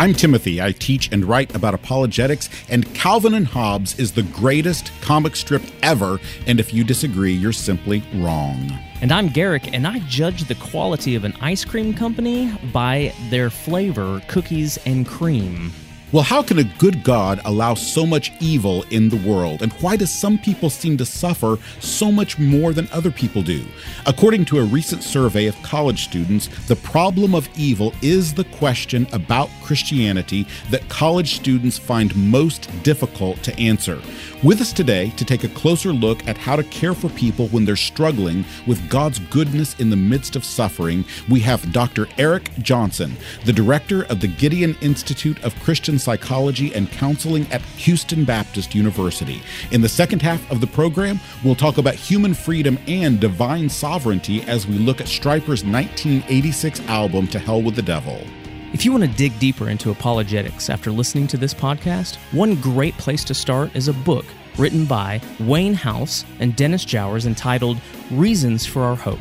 I'm Timothy. I teach and write about apologetics, and Calvin and Hobbes is the greatest comic strip ever. And if you disagree, you're simply wrong. And I'm Garrick, and I judge the quality of an ice cream company by their flavor, cookies and cream. Well, how can a good God allow so much evil in the world? And why do some people seem to suffer so much more than other people do? According to a recent survey of college students, the problem of evil is the question about Christianity that college students find most difficult to answer. With us today to take a closer look at how to care for people when they're struggling with God's goodness in the midst of suffering, we have Dr. Eric Johnson, the director of the Gideon Institute of Christian Psychology and Counseling at Houston Baptist University. In the second half of the program, we'll talk about human freedom and divine sovereignty as we look at Stryper's 1986 album, To Hell with the Devil. If you want to dig deeper into apologetics after listening to this podcast, one great place to start is a book written by Wayne House and Dennis Jowers entitled Reasons for Our Hope.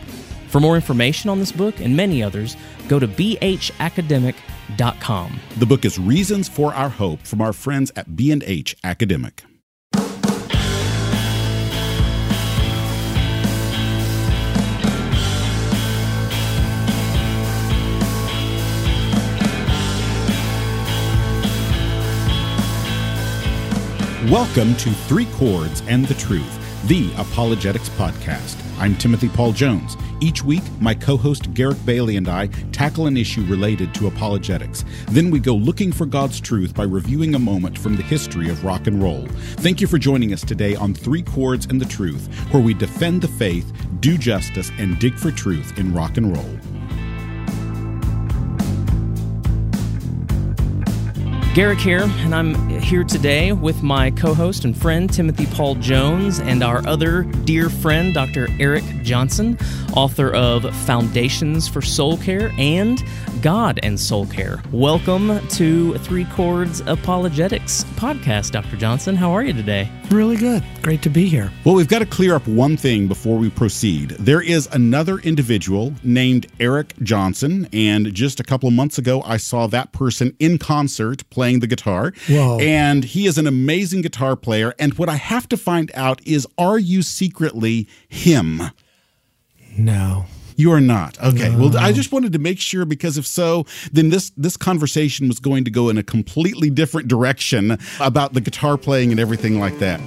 For more information on this book and many others, go to bhacademic.com. The book is Reasons for Our Hope from our friends at B&H Academic. Welcome to Three Chords and the Truth, the Apologetics Podcast. I'm Timothy Paul Jones. Each week, my co host Garrick Bailey and I tackle an issue related to apologetics. Then we go looking for God's truth by reviewing a moment from the history of rock and roll. Thank you for joining us today on Three Chords and the Truth, where we defend the faith, do justice, and dig for truth in rock and roll. Garrick here, and I'm here today with my co host and friend Timothy Paul Jones and our other dear friend Dr. Eric Johnson, author of Foundations for Soul Care and God and Soul Care. Welcome to Three Chords Apologetics podcast, Dr. Johnson. How are you today? Really good. Great to be here. Well, we've got to clear up one thing before we proceed. There is another individual named Eric Johnson, and just a couple of months ago, I saw that person in concert playing the guitar. Whoa. And he is an amazing guitar player. And what I have to find out is are you secretly him? No. You are not. Okay. No. Well, I oh. just wanted to make sure because if so, then this this conversation was going to go in a completely different direction about the guitar playing and everything like that.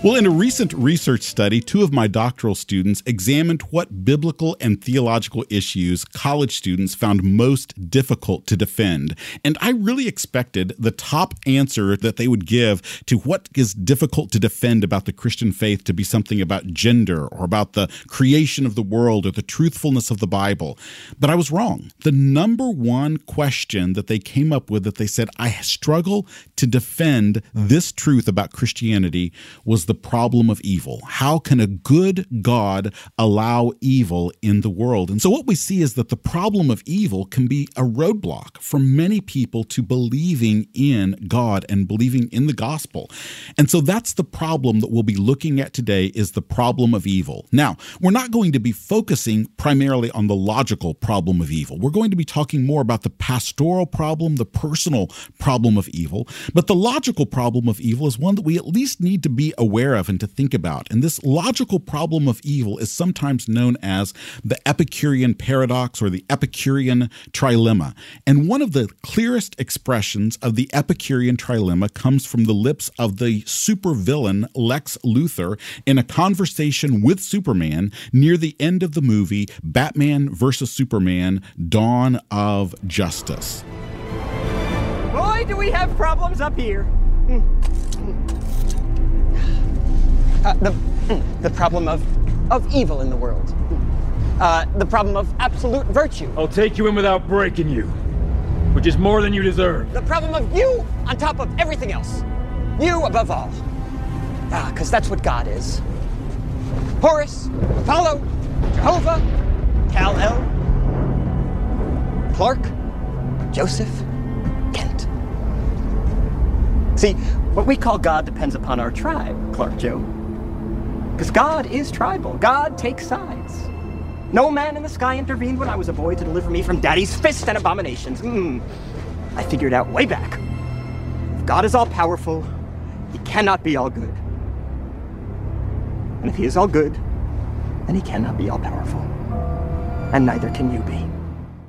Well, in a recent research study, two of my doctoral students examined what biblical and theological issues college students found most difficult to defend. And I really expected the top answer that they would give to what is difficult to defend about the Christian faith to be something about gender or about the creation of the world or the truthfulness of the Bible. But I was wrong. The number one question that they came up with that they said, I struggle to defend this truth about Christianity was the problem of evil. How can a good God allow evil in the world? And so, what we see is that the problem of evil can be a roadblock for many people to believing in God and believing in the gospel. And so, that's the problem that we'll be looking at today is the problem of evil. Now, we're not going to be focusing primarily on the logical problem of evil. We're going to be talking more about the pastoral problem, the personal problem of evil. But the logical problem of evil is one that we at least need to be aware aware of and to think about. And this logical problem of evil is sometimes known as the Epicurean paradox or the Epicurean trilemma. And one of the clearest expressions of the Epicurean trilemma comes from the lips of the supervillain Lex Luthor in a conversation with Superman near the end of the movie Batman vs. Superman Dawn of Justice. Boy, do we have problems up here. Hmm. Uh, the, the problem of, of evil in the world. Uh, the problem of absolute virtue. I'll take you in without breaking you, which is more than you deserve. The problem of you on top of everything else. You above all. Ah, because that's what God is. Horus, Apollo, Jehovah, Kal-El, Clark, Joseph, Kent. See, what we call God depends upon our tribe, Clark Joe. Because God is tribal, God takes sides. No man in the sky intervened when I was a boy to deliver me from daddy's fist and abominations. Mm. I figured out way back. If God is all powerful, he cannot be all good. And if he is all good, then he cannot be all powerful. And neither can you be.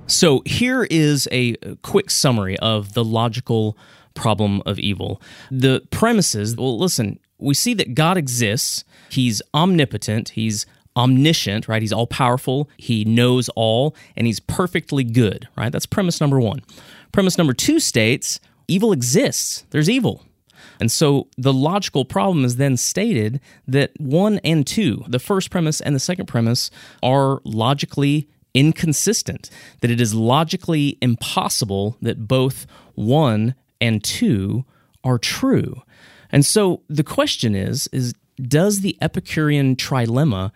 So here is a quick summary of the logical problem of evil. The premises, well, listen, we see that God exists, he's omnipotent, he's omniscient, right? He's all powerful, he knows all, and he's perfectly good, right? That's premise number one. Premise number two states evil exists, there's evil. And so the logical problem is then stated that one and two, the first premise and the second premise, are logically inconsistent, that it is logically impossible that both one and two are true. And so the question is is does the Epicurean trilemma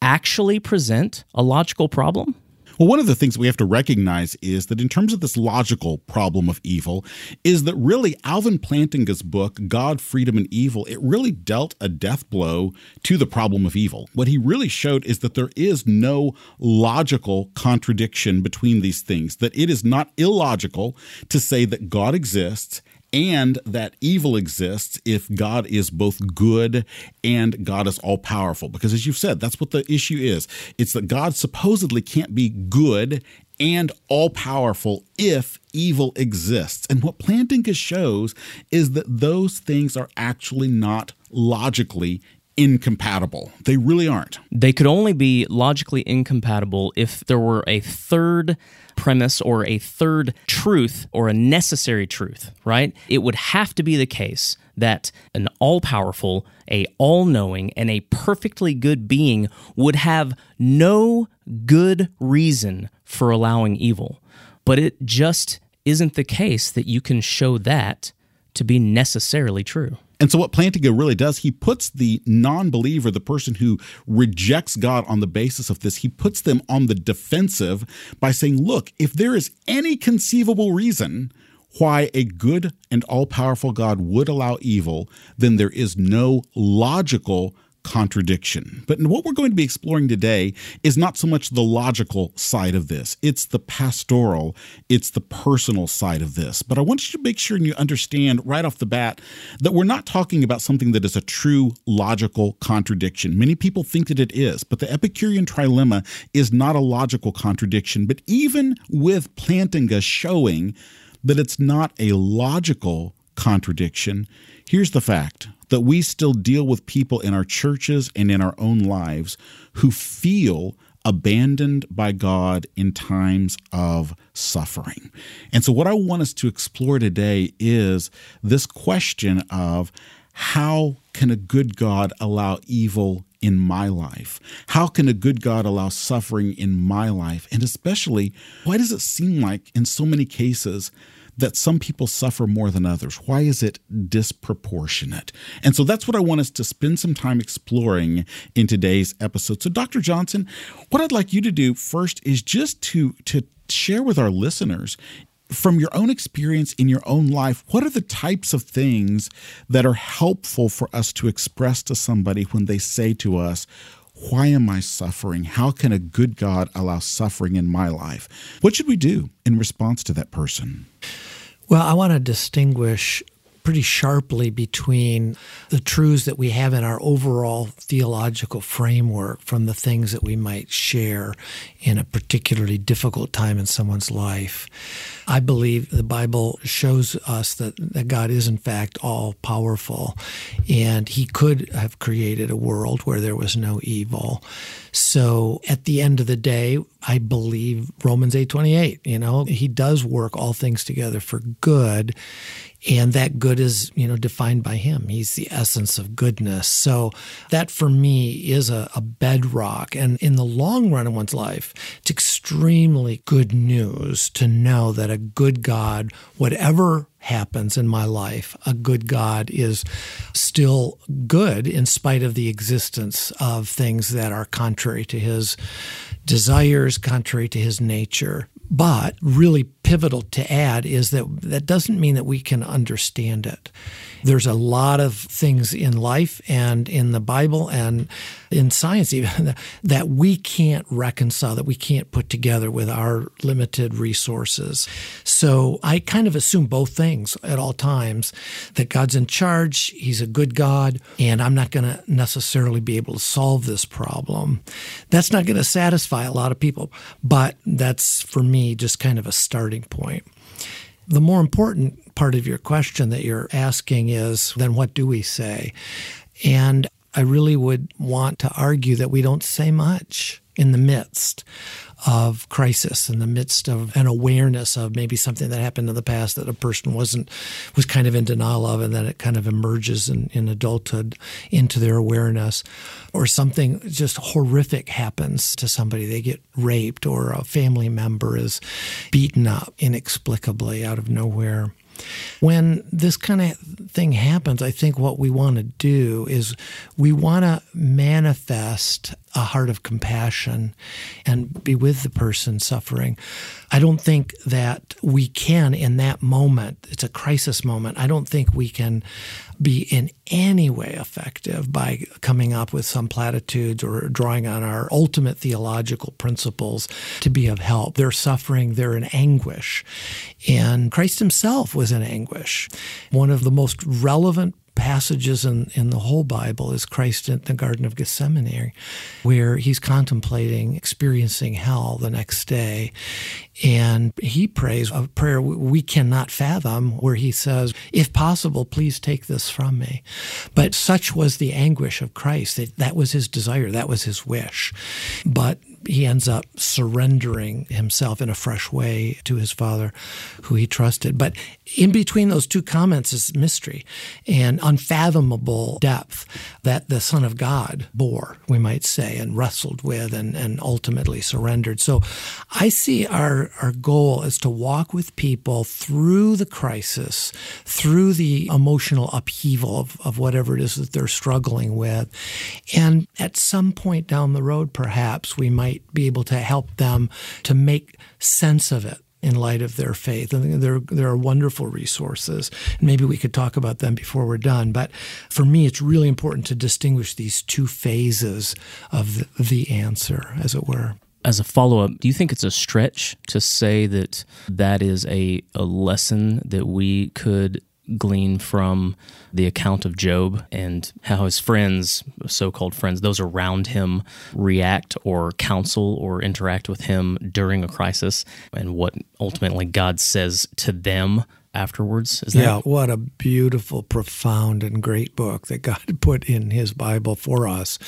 actually present a logical problem? Well, one of the things we have to recognize is that in terms of this logical problem of evil, is that really Alvin Plantinga's book, God, Freedom, and Evil, it really dealt a death blow to the problem of evil. What he really showed is that there is no logical contradiction between these things, that it is not illogical to say that God exists and that evil exists if God is both good and God is all powerful. Because as you've said, that's what the issue is. It's that God supposedly can't be good and all powerful if evil exists. And what Plantinga shows is that those things are actually not logically incompatible. They really aren't. They could only be logically incompatible if there were a third premise or a third truth or a necessary truth, right? It would have to be the case that an all powerful, a all knowing, and a perfectly good being would have no good reason for allowing evil. But it just isn't the case that you can show that to be necessarily true. And so, what Plantinga really does, he puts the non believer, the person who rejects God on the basis of this, he puts them on the defensive by saying, look, if there is any conceivable reason why a good and all powerful God would allow evil, then there is no logical contradiction. But what we're going to be exploring today is not so much the logical side of this, it's the pastoral, it's the personal side of this. But I want you to make sure you understand right off the bat that we're not talking about something that is a true logical contradiction. Many people think that it is, but the Epicurean trilemma is not a logical contradiction. But even with Plantinga showing that it's not a logical contradiction, here's the fact that we still deal with people in our churches and in our own lives who feel abandoned by God in times of suffering. And so, what I want us to explore today is this question of how can a good God allow evil in my life? How can a good God allow suffering in my life? And especially, why does it seem like in so many cases that some people suffer more than others? Why is it disproportionate? And so that's what I want us to spend some time exploring in today's episode. So, Dr. Johnson, what I'd like you to do first is just to to share with our listeners from your own experience in your own life, what are the types of things that are helpful for us to express to somebody when they say to us, why am I suffering? How can a good God allow suffering in my life? What should we do in response to that person? Well, I want to distinguish pretty sharply between the truths that we have in our overall theological framework from the things that we might share in a particularly difficult time in someone's life. I believe the Bible shows us that, that God is, in fact, all powerful, and He could have created a world where there was no evil. So at the end of the day, I believe Romans 8:28, you know, he does work all things together for good and that good is you know defined by him. He's the essence of goodness. So that for me is a, a, bedrock. And in the long run in one's life it's extremely good news to know that a good god whatever happens in my life a good god is still good in spite of the existence of things that are contrary to his desires contrary to his nature but really pivotal to add is that that doesn't mean that we can understand it. There's a lot of things in life and in the Bible and in science even that we can't reconcile, that we can't put together with our limited resources. So I kind of assume both things at all times that God's in charge, He's a good God, and I'm not going to necessarily be able to solve this problem. That's not going to satisfy a lot of people, but that's for me just kind of a starting point. The more important part of your question that you're asking is then what do we say? And I really would want to argue that we don't say much in the midst of crisis, in the midst of an awareness of maybe something that happened in the past that a person wasn't was kind of in denial of, and then it kind of emerges in, in adulthood into their awareness, or something just horrific happens to somebody. They get raped, or a family member is beaten up inexplicably out of nowhere. When this kind of thing happens, I think what we want to do is we want to manifest a heart of compassion and be with the person suffering. I don't think that we can in that moment, it's a crisis moment, I don't think we can be in any way effective by coming up with some platitudes or drawing on our ultimate theological principles to be of help. They're suffering, they're in anguish. And Christ himself was in anguish. One of the most relevant passages in, in the whole Bible is Christ in the Garden of Gethsemane, where he's contemplating experiencing hell the next day. And he prays a prayer we cannot fathom, where he says, If possible, please take this from me. But such was the anguish of Christ that that was his desire, that was his wish. But he ends up surrendering himself in a fresh way to his father who he trusted. But in between those two comments is mystery and unfathomable depth that the Son of God bore, we might say, and wrestled with and, and ultimately surrendered. So I see our, our goal is to walk with people through the crisis, through the emotional upheaval of, of whatever it is that they're struggling with. And at some point down the road, perhaps we might be able to help them to make sense of it in light of their faith. And there, there are wonderful resources. Maybe we could talk about them before we're done. But for me, it's really important to distinguish these two phases of the, the answer, as it were. As a follow up, do you think it's a stretch to say that that is a, a lesson that we could glean from the account of Job and how his friends, so called friends, those around him, react or counsel or interact with him during a crisis and what ultimately God says to them afterwards. Is yeah, what a beautiful, profound, and great book that God put in His Bible for us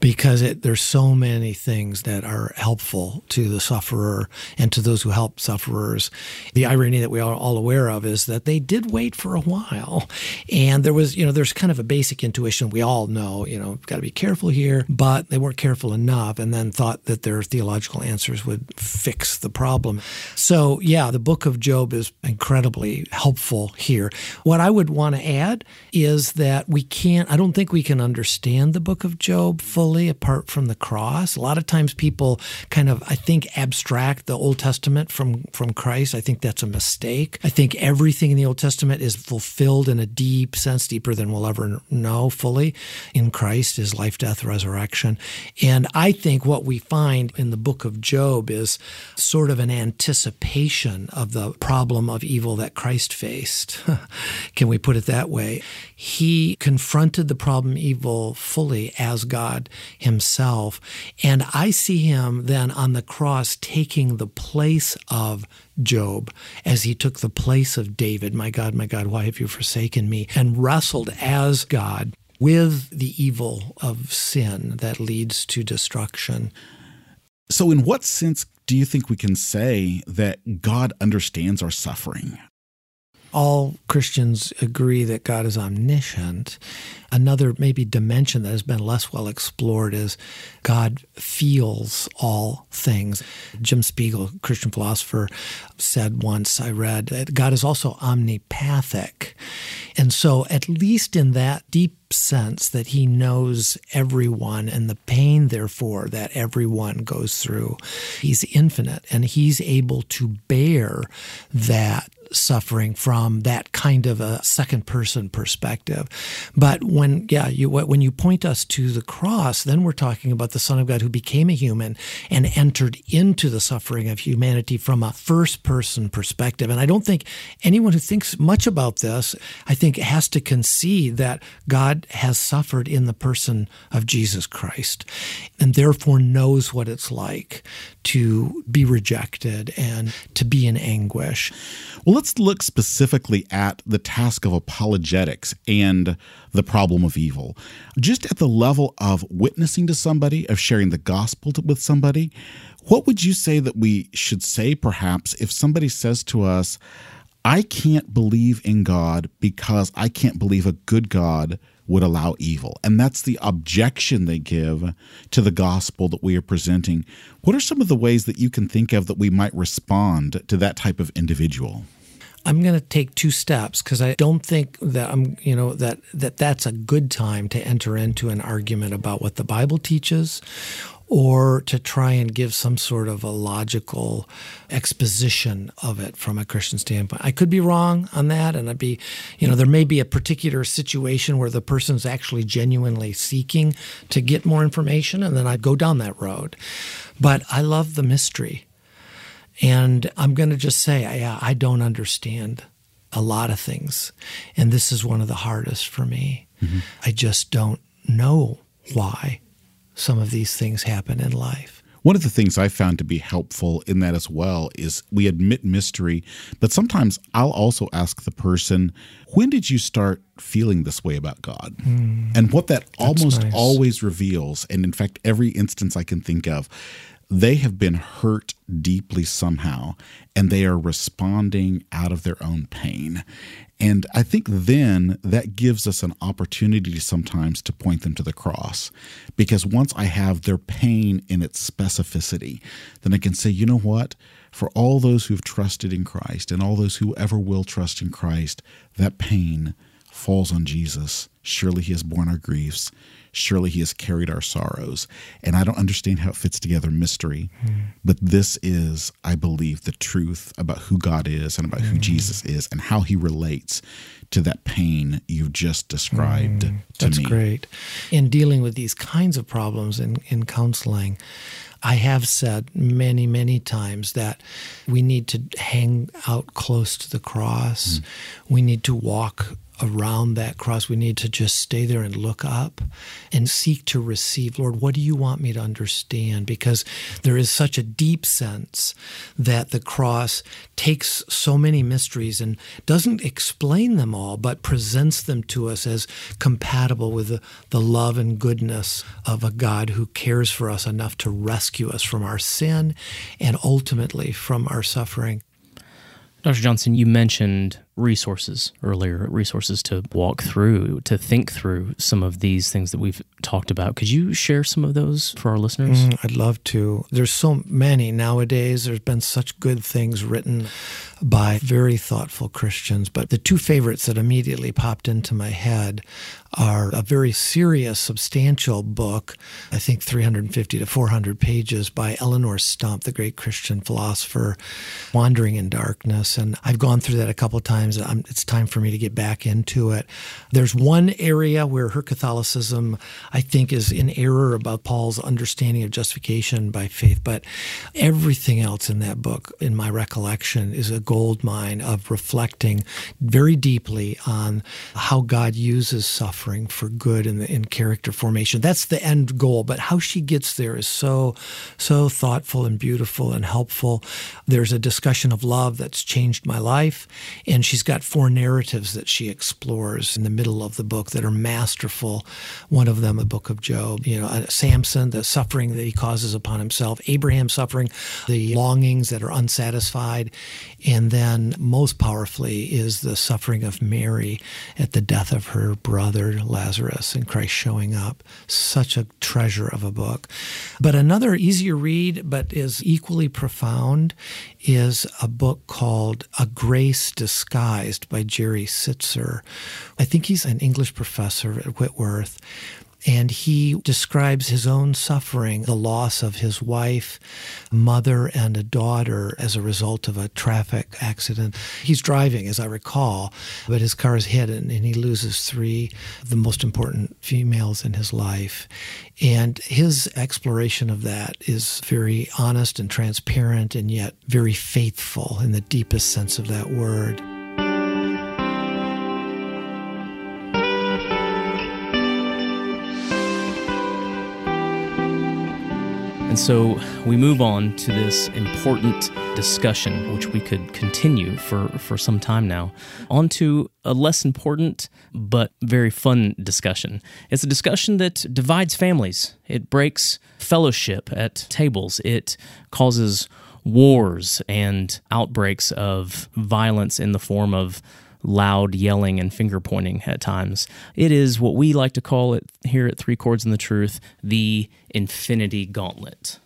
because it, there's so many things that are helpful to the sufferer and to those who help sufferers. The irony that we are all aware of is that they did wait for a while. And there was, you know, there's kind of a basic intuition we all know, you know, got to be careful here, but they weren't careful enough and then thought that their theological answers would fix the problem. So, yeah, the book of Job is incredibly helpful here. What I would want to add is that we can't, I don't think we can understand the book of Job fully fully apart from the cross. A lot of times people kind of, I think, abstract the Old Testament from, from Christ. I think that's a mistake. I think everything in the Old Testament is fulfilled in a deep sense, deeper than we'll ever know fully in Christ, his life, death, resurrection. And I think what we find in the book of Job is sort of an anticipation of the problem of evil that Christ faced. Can we put it that way? He confronted the problem evil fully as God himself. And I see him then on the cross taking the place of Job as he took the place of David. My God, my God, why have you forsaken me? And wrestled as God with the evil of sin that leads to destruction. So, in what sense do you think we can say that God understands our suffering? All Christians agree that God is omniscient. Another maybe dimension that has been less well explored is God feels all things. Jim Spiegel, Christian philosopher, said once, I read, that God is also omnipathic. And so, at least in that deep sense that he knows everyone and the pain, therefore, that everyone goes through. He's infinite and he's able to bear that suffering from that kind of a second person perspective. But when, yeah, you, when you point us to the cross, then we're talking about the Son of God who became a human and entered into the suffering of humanity from a first person perspective. And I don't think anyone who thinks much about this, I think has to concede that God has suffered in the person of Jesus Christ and therefore knows what it's like to be rejected and to be in anguish. Well, let's look specifically at the task of apologetics and the problem of evil. Just at the level of witnessing to somebody, of sharing the gospel to, with somebody, what would you say that we should say perhaps if somebody says to us, I can't believe in God because I can't believe a good God would allow evil. And that's the objection they give to the gospel that we are presenting. What are some of the ways that you can think of that we might respond to that type of individual? I'm going to take two steps because I don't think that I'm, you know, that that that's a good time to enter into an argument about what the Bible teaches or to try and give some sort of a logical exposition of it from a Christian standpoint. I could be wrong on that, and I'd be, you know, there may be a particular situation where the person's actually genuinely seeking to get more information, and then I'd go down that road. But I love the mystery. And I'm going to just say, yeah, I don't understand a lot of things. And this is one of the hardest for me. Mm-hmm. I just don't know why some of these things happen in life. One of the things I found to be helpful in that as well is we admit mystery, but sometimes I'll also ask the person, when did you start feeling this way about God? Mm, and what that almost nice. always reveals, and in fact, every instance I can think of, they have been hurt deeply somehow and they are responding out of their own pain. And I think then that gives us an opportunity sometimes to point them to the cross. Because once I have their pain in its specificity, then I can say, you know what? For all those who've trusted in Christ and all those who ever will trust in Christ, that pain falls on Jesus. Surely he has borne our griefs. Surely he has carried our sorrows. And I don't understand how it fits together mystery, mm. but this is, I believe, the truth about who God is and about mm. who Jesus is and how he relates to that pain you've just described mm. to That's me. That's great. In dealing with these kinds of problems in, in counseling, I have said many, many times that we need to hang out close to the cross. Mm. We need to walk around that cross. We need to just stay there and look up and seek to receive. Lord, what do you want me to understand? Because there is such a deep sense that the cross takes so many mysteries and doesn't explain them all, but presents them to us as compatible with the, the love and goodness of a God who cares for us enough to rescue us from our sin and ultimately from our suffering. Dr. Johnson, you mentioned resources earlier, resources to walk through, to think through some of these things that we've talked about. Could you share some of those for our listeners? Mm, I'd love to. There's so many nowadays. There's been such good things written by very thoughtful Christians, but the two favorites that immediately popped into my head are a very serious, substantial book, I think 350 to 400 pages by Eleonore Stump, the great Christian philosopher, Wandering in Darkness. And I've gone through that a couple times. I'm, um, it's time for me to get back into it. There's one area where her Catholicism, I think, is in error about Paul's understanding of justification by faith, but everything else in that book, in my recollection, is a gold mine of reflecting very deeply on how God uses suffering for good in, the, in character formation. That's the end goal, but how she gets there is so, so thoughtful and beautiful and helpful. There's a discussion of love that's changed my life, and she's got four narratives that she explores in the middle of the book that are masterful. One of them, a book of Job, you know, uh, Samson, the suffering that he causes upon himself, Abraham suffering, the longings that are unsatisfied, and then, most powerfully, is the suffering of Mary at the death of her brother Lazarus and Christ showing up. Such a treasure of a book. But another easier read, but is equally profound, is a book called A Grace Disguised by Jerry Sittser. I think he's an English professor at Whitworth. And he describes his own suffering, the loss of his wife, mother, and a daughter as a result of a traffic accident. He's driving, as I recall, but his car is hit and, and he loses three of the most important females in his life. And his exploration of that is very honest and transparent and yet very faithful in the deepest sense of that word. And so we move on to this important discussion, which we could continue for, for some time now, on to a less important but very fun discussion. It's a discussion that divides families, it breaks fellowship at tables, it causes wars and outbreaks of violence in the form of loud yelling and finger pointing at times. It is what we like to call it here at Three Chords and the Truth the Infinity Gauntlet.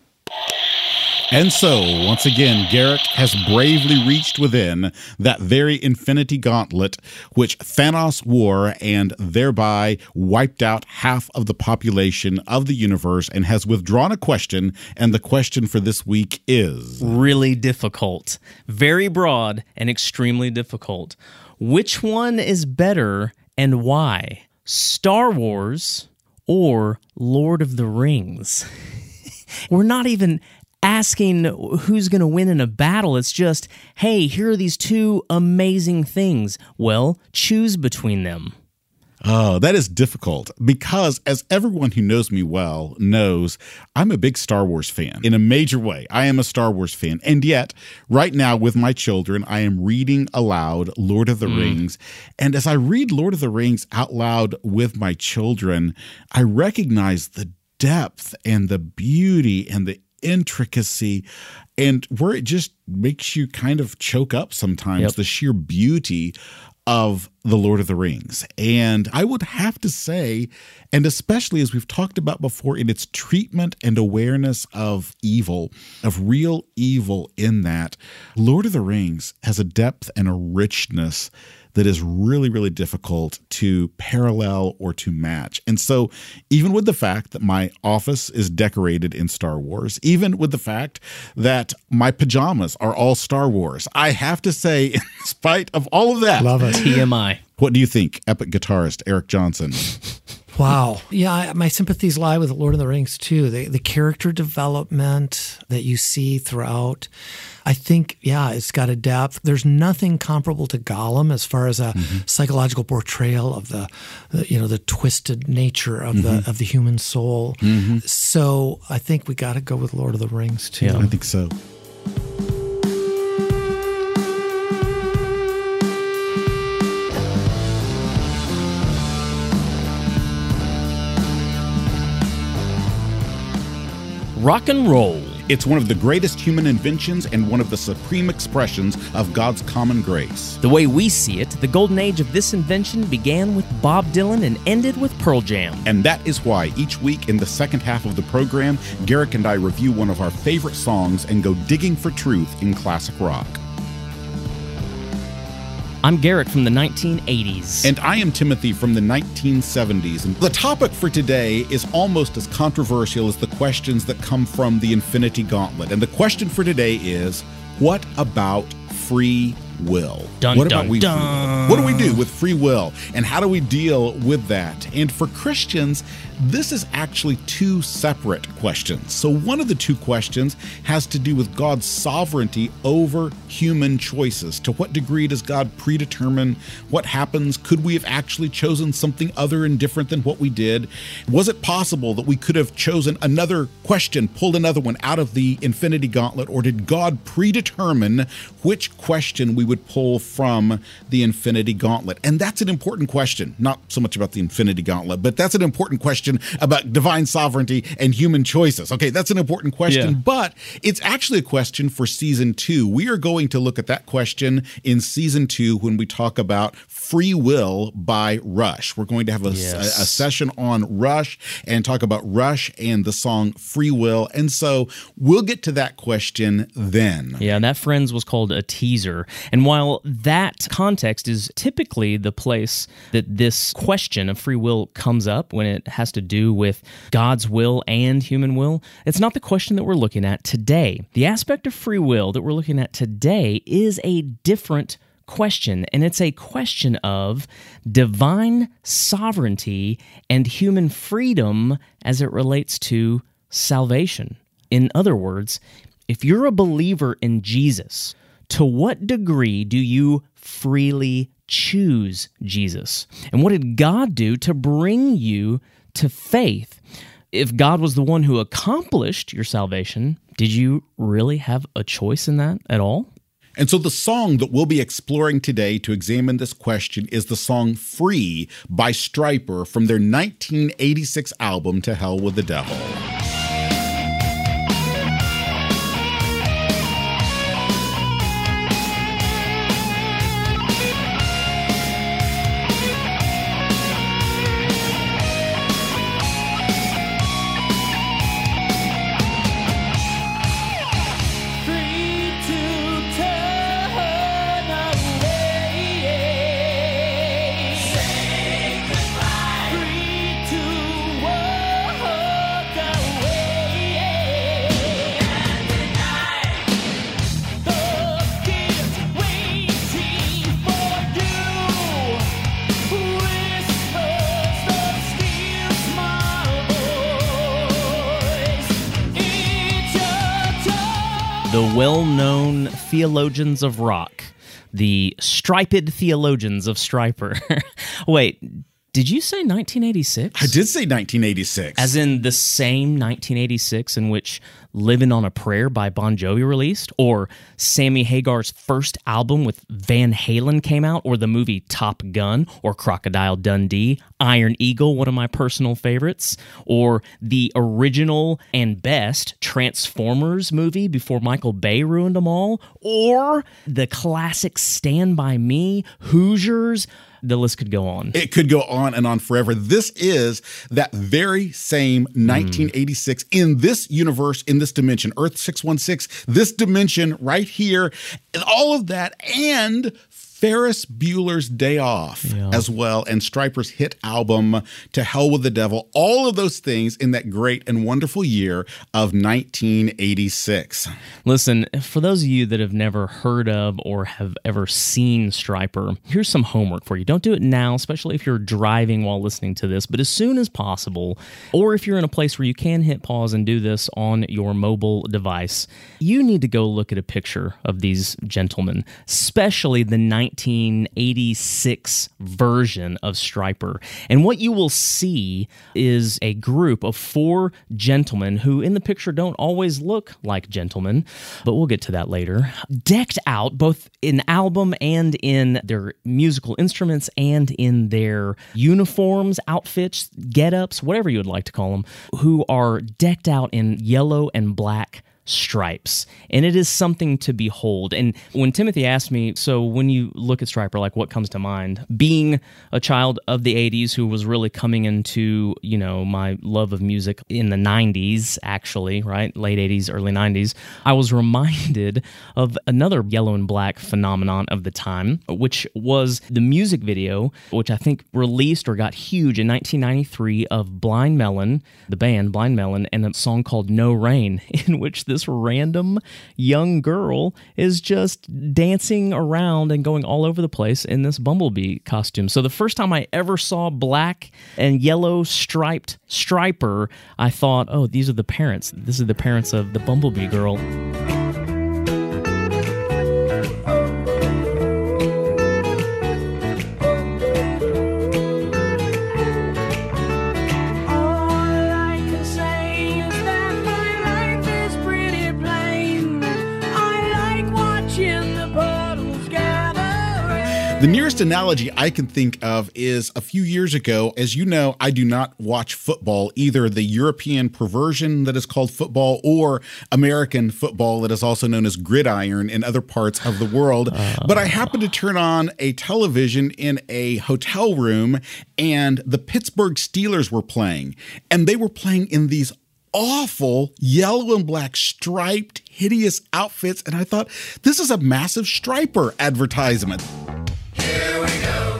And so, once again, Garrick has bravely reached within that very infinity gauntlet which Thanos wore and thereby wiped out half of the population of the universe and has withdrawn a question. And the question for this week is really difficult, very broad, and extremely difficult. Which one is better and why? Star Wars or Lord of the Rings? We're not even asking who's going to win in a battle. It's just, hey, here are these two amazing things. Well, choose between them. Oh, that is difficult because, as everyone who knows me well knows, I'm a big Star Wars fan in a major way. I am a Star Wars fan. And yet, right now with my children, I am reading aloud Lord of the mm. Rings. And as I read Lord of the Rings out loud with my children, I recognize the depth and the beauty and the intricacy and where it just makes you kind of choke up sometimes yep. the sheer beauty of The Lord of the Rings. And I would have to say, and especially as we've talked about before, in its treatment and awareness of evil, of real evil in that, Lord of the Rings has a depth and a richness that is really, really difficult to parallel or to match. And so, even with the fact that my office is decorated in Star Wars, even with the fact that my pajamas are all Star Wars, I have to say, in spite of all of that, love it. TMI. What do you think, epic guitarist Eric Johnson? Wow. Yeah, my sympathies lie with Lord of the Rings too. The, the character development that you see throughout, I think, yeah, it's got a depth. There's nothing comparable to Gollum as far as a mm-hmm. psychological portrayal of the, you know, the twisted nature of mm-hmm. the of the human soul. Mm-hmm. So I think we got to go with Lord of the Rings too. Yeah, I think so. Rock and roll. It's one of the greatest human inventions and one of the supreme expressions of God's common grace. The way we see it, the golden age of this invention began with Bob Dylan and ended with Pearl Jam. And that is why each week in the second half of the program, Garrick and I review one of our favorite songs and go digging for truth in classic rock. I'm Garrick from the 1980s. And I am Timothy from the 1970s. And the topic for today is almost as controversial as the questions that come from the Infinity Gauntlet. And the question for today is what about free will? Dun, what dun, about we dun. What do we do with free will? And how do we deal with that? And for Christians, this is actually two separate questions. So, one of the two questions has to do with God's sovereignty over human choices. To what degree does God predetermine what happens? Could we have actually chosen something other and different than what we did? Was it possible that we could have chosen another question, pulled another one out of the infinity gauntlet, or did God predetermine which question we would pull from the infinity gauntlet? And that's an important question, not so much about the infinity gauntlet, but that's an important question question about divine sovereignty and human choices. Okay, that's an important question, yeah. but it's actually a question for season two. We are going to look at that question in season two when we talk about free will by Rush. We're going to have a, yes. a, a session on Rush and talk about Rush and the song Free Will. And so we'll get to that question then. Yeah, and that, friends, was called a teaser. And while that context is typically the place that this question of free will comes up when it has to do with God's will and human will, it's not the question that we're looking at today. The aspect of free will that we're looking at today is a different question, and it's a question of divine sovereignty and human freedom as it relates to salvation. In other words, if you're a believer in Jesus, to what degree do you freely choose Jesus? And what did God do to bring you to faith? If God was the one who accomplished your salvation, did you really have a choice in that at all? And so the song that we'll be exploring today to examine this question is the song Free by Stryper from their 1986 album To Hell with the Devil. Theologians of rock, the striped theologians of Stryper. Wait, did you say 1986? I did say 1986. As in the same 1986 in which Living on a Prayer by Bon Jovi released, or Sammy Hagar's first album with Van Halen came out, or the movie Top Gun, or Crocodile Dundee, Iron Eagle, one of my personal favorites, or the original and best Transformers movie before Michael Bay ruined them all, or the classic Stand By Me, Hoosiers the list could go on. It could go on and on forever. This is that very same 1986 mm. in this universe, in this dimension, Earth 616, this dimension right here, and all of that, and Ferris Bueller's Day Off yeah. as well, and Stryper's hit album To Hell with the Devil. All of those things in that great and wonderful year of 1986. Listen, for those of you that have never heard of or have ever seen Stryper, here's some homework for you. Don't do it now, especially if you're driving while listening to this, but as soon as possible, or if you're in a place where you can hit pause and do this on your mobile device, you need to go look at a picture of these gentlemen, especially the 19 1986 version of Stryper. And what you will see is a group of four gentlemen who, in the picture, don't always look like gentlemen, but we'll get to that later. Decked out both in album and in their musical instruments and in their uniforms, outfits, get ups, whatever you would like to call them, who are decked out in yellow and black stripes and it is something to behold. And when timothy asked me so when you look at stryper like what comes to mind? Being a child of the 80s who was really coming into you know my love of music in the 90s actually right? Late 80s early 90s i was reminded of another yellow and black phenomenon of the time which was the music video which i think released or got huge in 1993 of blind melon the band blind melon and a song called no rain in which this random young girl is just dancing around and going all over the place in this bumblebee costume. So the first time I ever saw black and yellow striped Stryper, I thought, oh, these are the parents. This is the parents of the bumblebee girl. The analogy I can think of is a few years ago. As you know, I do not watch football, either the European perversion that is called football or American football that is also known as gridiron in other parts of the world. Uh, but I happened to turn on a television in a hotel room and the Pittsburgh Steelers were playing. And they were playing in these awful yellow and black striped, hideous outfits. And I thought, this is a massive Stryper advertisement. Here we go.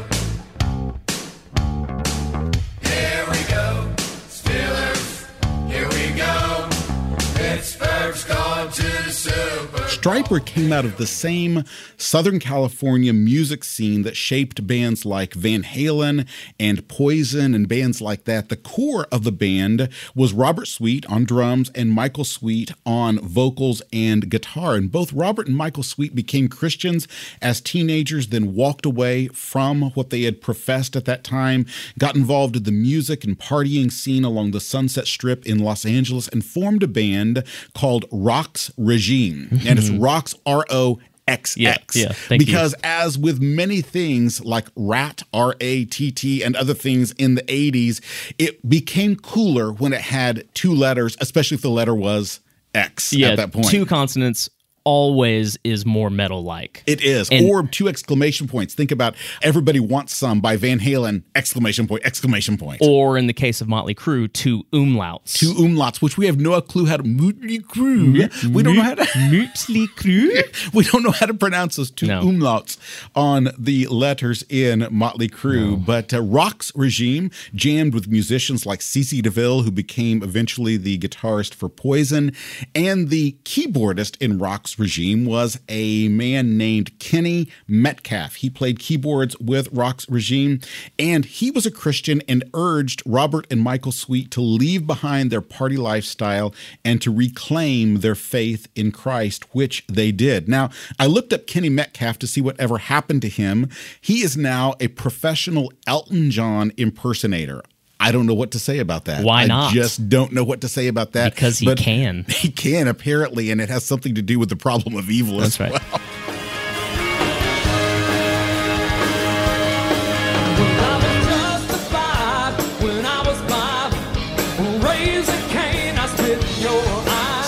Stryper came out of the same Southern California music scene that shaped bands like Van Halen and Poison and bands like that. The core of the band was Robert Sweet on drums and Michael Sweet on vocals and guitar. And both Robert and Michael Sweet became Christians as teenagers, then walked away from what they had professed at that time, got involved in the music and partying scene along the Sunset Strip in Los Angeles, and formed a band called Roxx Regime. And it's Mm-hmm. Roxx R O X X. Yeah, yeah, thank you. because as with many things like Ratt, R A T T, and other things in the 80s, it became cooler when it had two letters, especially if the letter was X Yeah, at that point. two consonants always is more metal like. it is. And- or two exclamation points. Think about Everybody Wants Some by Van Halen, exclamation point, exclamation point. Or in the case of Motley Crue, two umlauts. Two umlauts, which we have no clue how to Motley Crue. We don't know how to Motley Crue. we don't know how to pronounce those two No. umlauts on the letters in Motley Crue. But uh, Roxx Regime jammed with musicians like C.C. DeVille, who became eventually the guitarist for Poison, and the keyboardist in Roxx regime was a man named Kenny Metcalf. He played keyboards with Roxx Regime, and he was a Christian and urged Robert and Michael Sweet to leave behind their party lifestyle and to reclaim their faith in Christ, which they did. Now, I looked up Kenny Metcalf to see whatever happened to him. He is now a professional Elton John impersonator. I don't know what to say about that. Why I not? just don't know what to say about that. Because he But can. He can, apparently, and it has something to do with the problem of evil That's as right. well.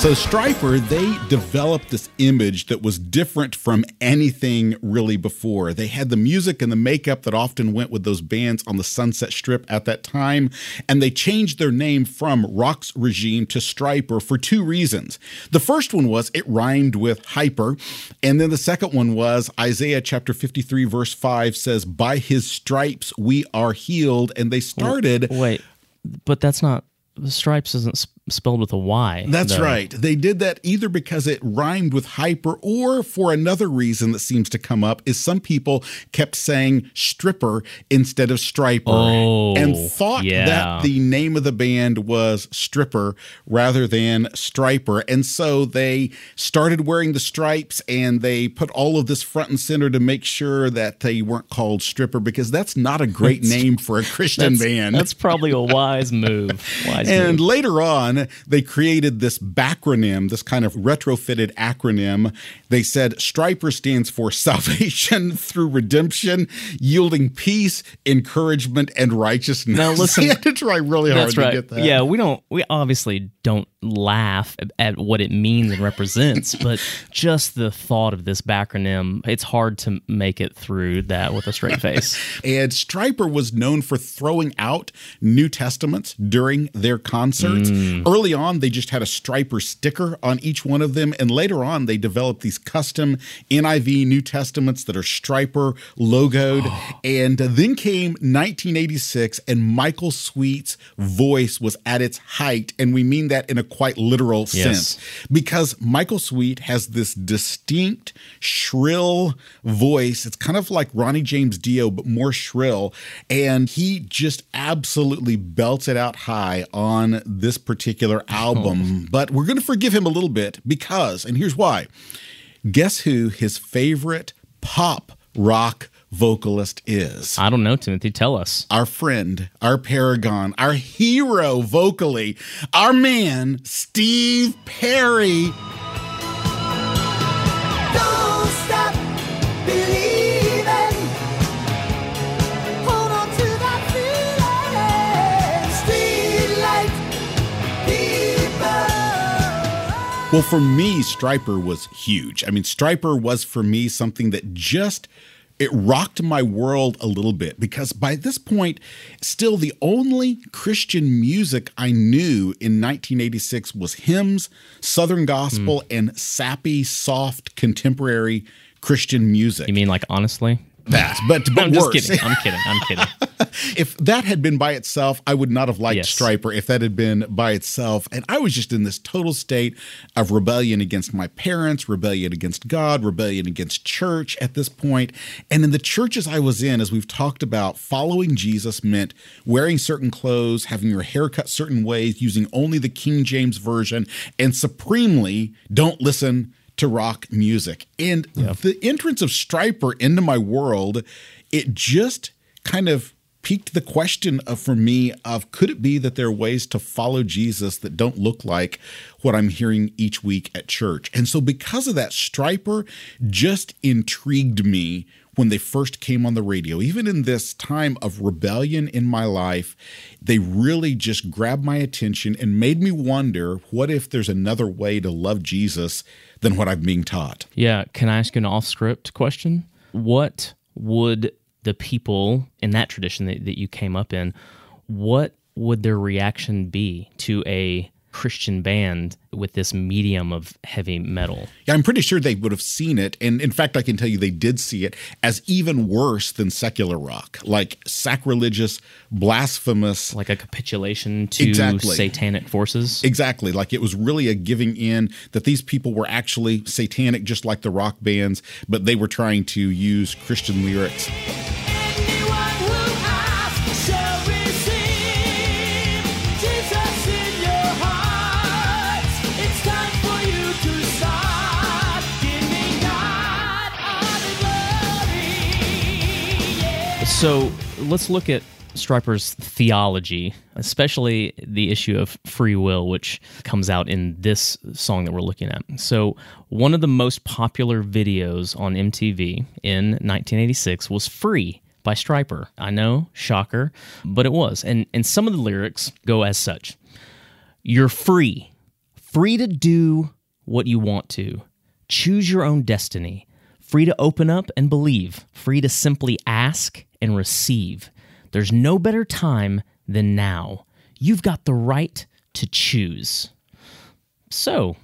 So Stryper, they developed this image that was different from anything really before. They had the music and the makeup that often went with those bands on the Sunset Strip at that time, and they changed their name from Roxx Regime to Stryper for two reasons. The first one was it rhymed with hyper, and then the second one was Isaiah chapter 53 verse 5 says by his stripes we are healed, and they started Wait, but that's not. The stripes isn't spelled with a Y. That's though. right. They did that either because it rhymed with hyper or for another reason that seems to come up is some people kept saying stripper instead of Stryper Oh, and thought yeah. that the name of the band was stripper rather than Stryper. And so they started wearing the stripes and they put all of this front and center to make sure that they weren't called stripper because that's not a great name for a Christian That's, band. that's probably a wise move. Wise And move. later on, they created this backronym, this kind of retrofitted acronym. They said Stryper stands for salvation through redemption, yielding peace, encouragement, and righteousness. Now, listen- they had to try really hard to right. get that. Yeah, we don't. We obviously don't laugh at, at what it means and represents, but just the thought of this backronym, it's hard to make it through that with a straight face. And Stryper was known for throwing out New Testaments during their concerts. Mm. Early on, they just had a Stryper sticker on each one of them. And later on, they developed these custom NIV New Testaments that are Stryper logoed. and then came 1986, and Michael Sweet's voice was at its height. And we mean that in a quite literal Yes. sense because Michael Sweet has this distinct, shrill voice. It's kind of like Ronnie James Dio, but more shrill. And he just absolutely belts it out high on this particular oh. album. But we're going to forgive him a little bit because, and here's why guess who his favorite pop rock vocalist is? I don't know, Timothy. Tell us. our friend, our paragon, our hero vocally, our man, Steve Perry. Don't stop believing. Hold on to that feeling. Streetlight people. Well, for me, Stryper was huge. I mean, Stryper was for me something that just it rocked my world a little bit because by this point, still the only Christian music I knew in 1986 was hymns, Southern gospel, Hmm. and sappy, soft, contemporary Christian music. You mean like honestly? That? But, but I'm just worse. kidding. I'm kidding. I'm kidding. if that had been by itself, I would not have liked Yes. Stryper if that had been by itself. And I was just in this total state of rebellion against my parents, rebellion against God, rebellion against church at this point. And in the churches I was in, as we've talked about, following Jesus meant wearing certain clothes, having your hair cut certain ways, using only the King James Version, and supremely don't listen to rock music. And the entrance of Stryper into my world, it just kind of piqued the question of for me of could it be that there are ways to follow Jesus that don't look like what I'm hearing each week at church. And so because of that Stryper just intrigued me when they first came on the radio. Even in this time of rebellion in my life, they really just grabbed my attention and made me wonder what if there's another way to love Jesus than what I'm being taught. Yeah. Can I ask an off script question? What would the people in that tradition that, that you came up in, what would their reaction be to a Christian band with this medium of heavy metal? Yeah, I'm pretty sure they would have seen it. And in fact, I can tell you they did see it as even worse than secular rock, like sacrilegious, blasphemous. Like a capitulation to Exactly. satanic forces? Exactly. Like it was really a giving in that these people were actually satanic, just like the rock bands, but they were trying to use Christian lyrics. So let's look at Stryper's theology, especially the issue of free will, which comes out in this song that we're looking at. So, one of the most popular videos on MTV in 1986 was Free by Stryper. I know, shocker, but it was. And, and some of the lyrics go as such You're free, free to do what you want to, choose your own destiny, free to open up and believe, free to simply ask and receive. There's no better time than now. You've got the right to choose. So,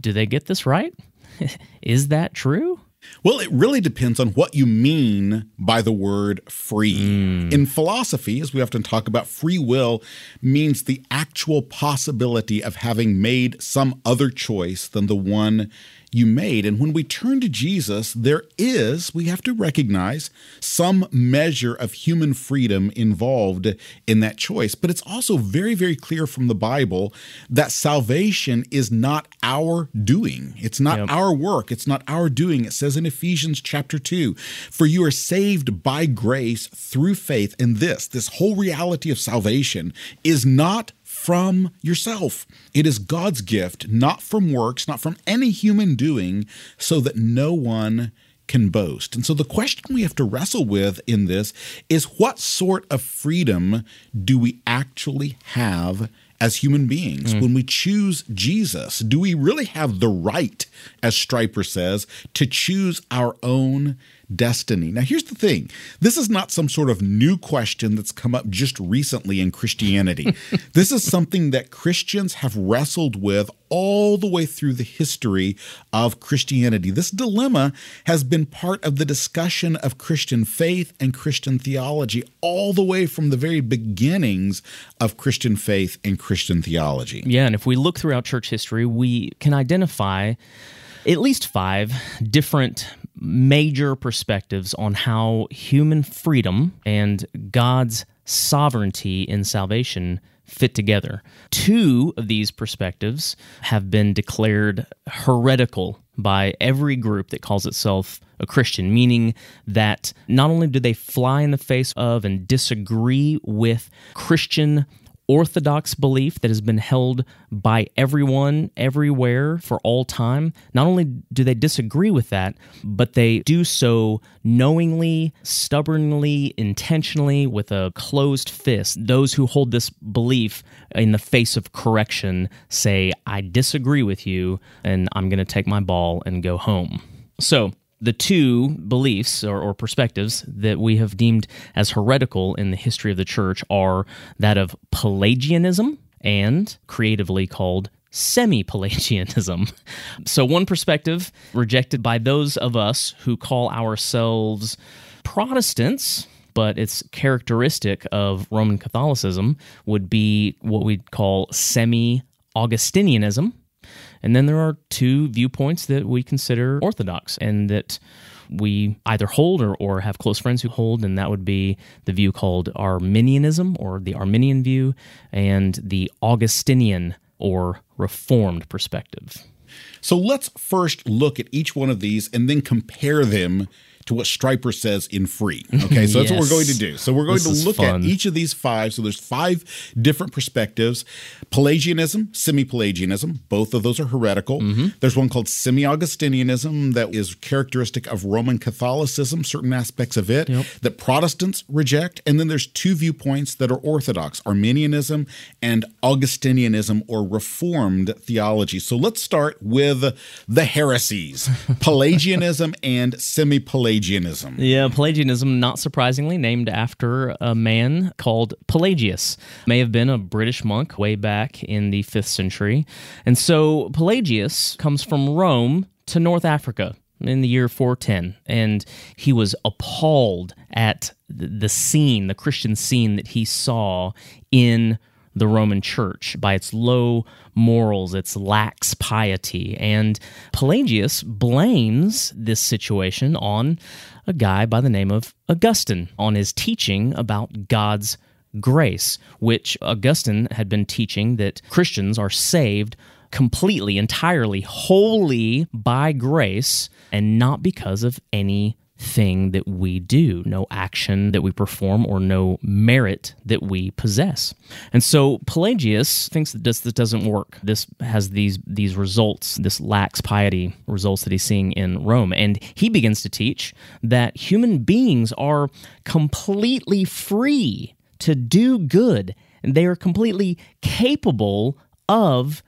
do they get this right? Is that true? Well, it really depends on what you mean by the word free. Hmm. In philosophy, as we often talk about, free will means the actual possibility of having made some other choice than the one you made. And when we turn to Jesus, there is, we have to recognize, some measure of human freedom involved in that choice. But it's also very, very clear from the Bible that salvation is not our doing. It's not Yep. our work. It's not our doing. It says in Ephesians chapter 2 For you are saved by grace through faith. And this, this whole reality of salvation, is not from yourself. It is God's gift, not from works, not from any human doing, so that no one can boast. And so the question we have to wrestle with in this is what sort of freedom do we actually have as human beings mm. when we choose Jesus? Do we really have the right, as Stryper says, to choose our own destiny? Now, here's the thing this is not some sort of new question that's come up just recently in Christianity. this is something that Christians have wrestled with all the way through the history of Christianity. This dilemma has been part of the discussion of Christian faith and Christian theology all the way from the very beginnings of Christian faith and Christian theology. Yeah, and if we look throughout church history, we can identify at least five different major perspectives on how human freedom and God's sovereignty in salvation fit together. Two of these perspectives have been declared heretical by every group that calls itself a Christian, meaning that not only do they fly in the face of and disagree with Christian orthodox belief that has been held by everyone everywhere for all time. Not only do they disagree with that, but they do so knowingly, stubbornly, intentionally, with a closed fist. Those who hold this belief in the face of correction say, I disagree with you, and I'm going to take my ball and go home. So, the two beliefs or, or, perspectives that we have deemed as heretical in the history of the church are that of Pelagianism and creatively called semi Pelagianism. So, one perspective rejected by those of us who call ourselves Protestants, but it's characteristic of Roman Catholicism, would be what we'd call semi Augustinianism. And then there are two viewpoints that we consider orthodox and that we either hold or, or have close friends who hold, and that would be the view called Arminianism or the Arminian view and the Augustinian or Reformed perspective. So let's first look at each one of these and then compare them to what Stryper says in free. Okay, so that's what we're going to do. So we're going This to look fun. at each of these five. So there's five different perspectives: Pelagianism, semi-Pelagianism. Both of those are heretical. Mm-hmm. There's one called semi-Augustinianism that is characteristic of Roman Catholicism, certain aspects of it that Protestants reject, and then there's two viewpoints that are orthodox: Arminianism and Augustinianism, or Reformed theology. So let's start with the heresies: Pelagianism and semi-Pelagianism. Yeah, Pelagianism, not surprisingly, named after a man called Pelagius. May have been a British monk way back in the 5th century. And so Pelagius comes from Rome to North Africa in the year 410. And he was appalled at the scene, the Christian scene that he saw in the Roman church by its low morals, its lax piety. And Pelagius blames this situation on a guy by the name of Augustine, on his teaching about God's grace, which Augustine had been teaching that Christians are saved completely, entirely, wholly by grace and not because of any thing that we do, no action that we perform, or no merit that we possess. And so Pelagius thinks that this, this doesn't work. This has these these results, this lax piety results that he's seeing in Rome. And he begins to teach that human beings are completely free to do good. And they are completely capable of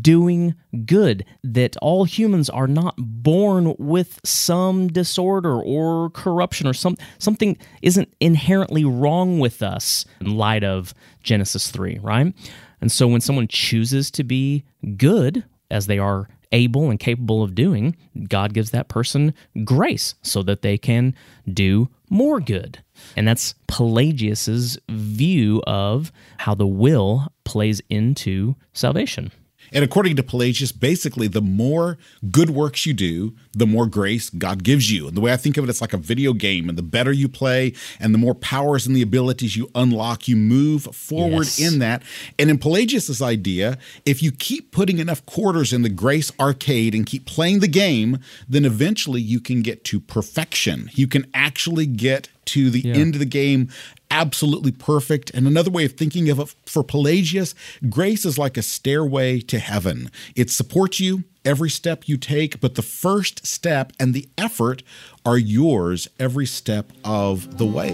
doing good, that all humans are not born with some disorder or corruption or some, something isn't inherently wrong with us in light of Genesis 3, right? And so when someone chooses to be good, as they are able and capable of doing, God gives that person grace so that they can do more good. And that's Pelagius's view of how the will plays into salvation. And according to Pelagius, basically, the more good works you do, the more grace God gives you. And the way I think of it, it's like a video game. And the better you play, and the more powers and the abilities you unlock, you move forward Yes. in that. And in Pelagius's idea, if you keep putting enough quarters in the grace arcade and keep playing the game, then eventually you can get to perfection. You can actually get to the end of the game absolutely perfect. And another way of thinking of it for Pelagius, grace is like a stairway to heaven. It supports you every step you take, but the first step and the effort are yours every step of the way.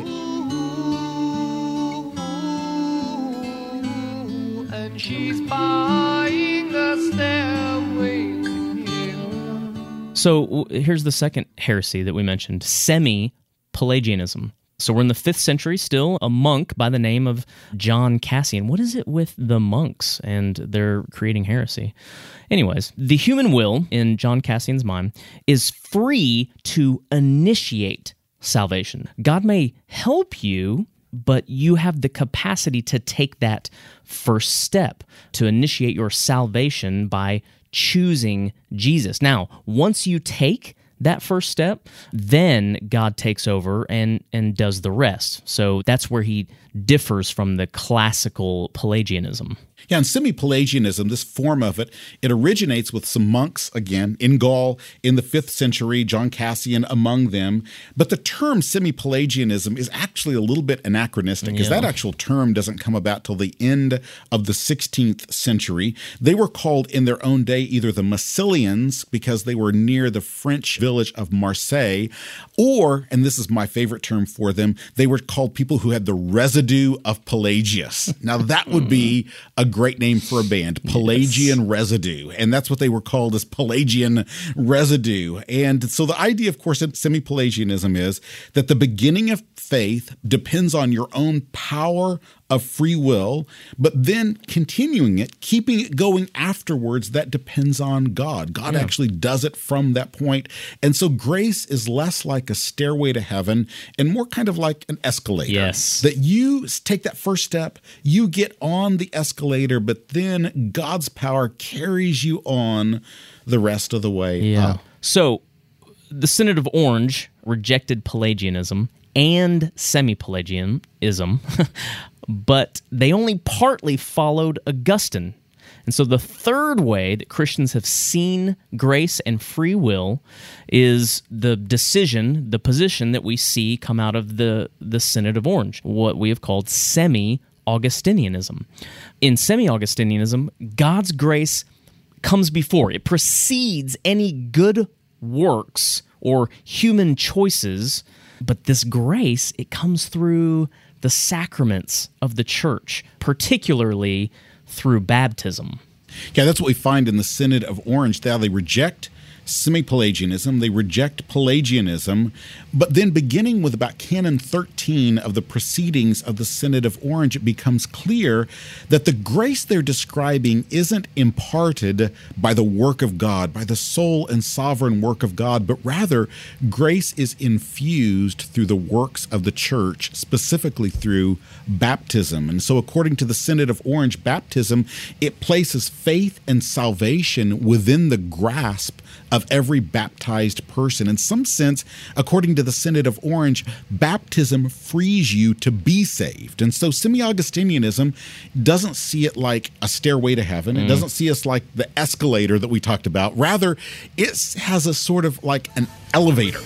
And she's buying a stairway. So here's the second heresy that we mentioned semi Pelagianism. So we're in the fifth century still, a monk by the name of John Cassian. What is it with the monks and they're creating heresy? Anyways, the human will, in John Cassian's mind, is free to initiate salvation. God may help you, but you have the capacity to take that first step to initiate your salvation by choosing Jesus. Now, once you take that first step, then God takes over and and does the rest. So that's where he differs from the classical Pelagianism. Yeah, and semi Pelagianism, this form of it, it originates with some monks, again, in Gaul in the fifth century, John Cassian among them. But the term semi Pelagianism is actually a little bit anachronistic because that actual term doesn't come about till the end of the 16th century. They were called in their own day either the Massilians because they were near the French village of Marseille, or, and this is my favorite term for them, they were called people who had the residue of Pelagius. Now, that would be hmm. a great name for a band, Pelagian Residue. And that's what they were called as Pelagian Residue. And so the idea, of course, in semi Pelagianism is that the beginning of faith depends on your own power of free will, but then continuing it, keeping it going afterwards, that depends on God. God Yeah. actually does it from that point. And so grace is less like a stairway to heaven and more kind of like an escalator. Yes. That you take that first step, you get on the escalator, but then God's power carries you on the rest of the way up. So the Synod of Orange rejected Pelagianism and semi Pelagianism, but they only partly followed Augustine. And so the third way that Christians have seen grace and free will is the decision, the position that we see come out of the, the Synod of Orange, what we have called semi Augustinianism. In semi Augustinianism, God's grace comes before, it precedes any good works or human choices, but this grace, it comes through the sacraments of the church, particularly through baptism. Yeah, that's what we find in the Synod of Orange. Now they reject semi Pelagianism, they reject Pelagianism, but then beginning with about Canon 13 of the proceedings of the Synod of Orange, it becomes clear that the grace they're describing isn't imparted by the work of God, by the sole and sovereign work of God, but rather grace is infused through the works of the church, specifically through baptism. And so, according to the Synod of Orange, baptism it places faith and salvation within the grasp of every baptized person. In some sense, according to the Synod of Orange, baptism frees you to be saved. And so semi Augustinianism doesn't see it like a stairway to heaven. It mm. doesn't see us like the escalator that we talked about. Rather, it has a sort of like an elevator.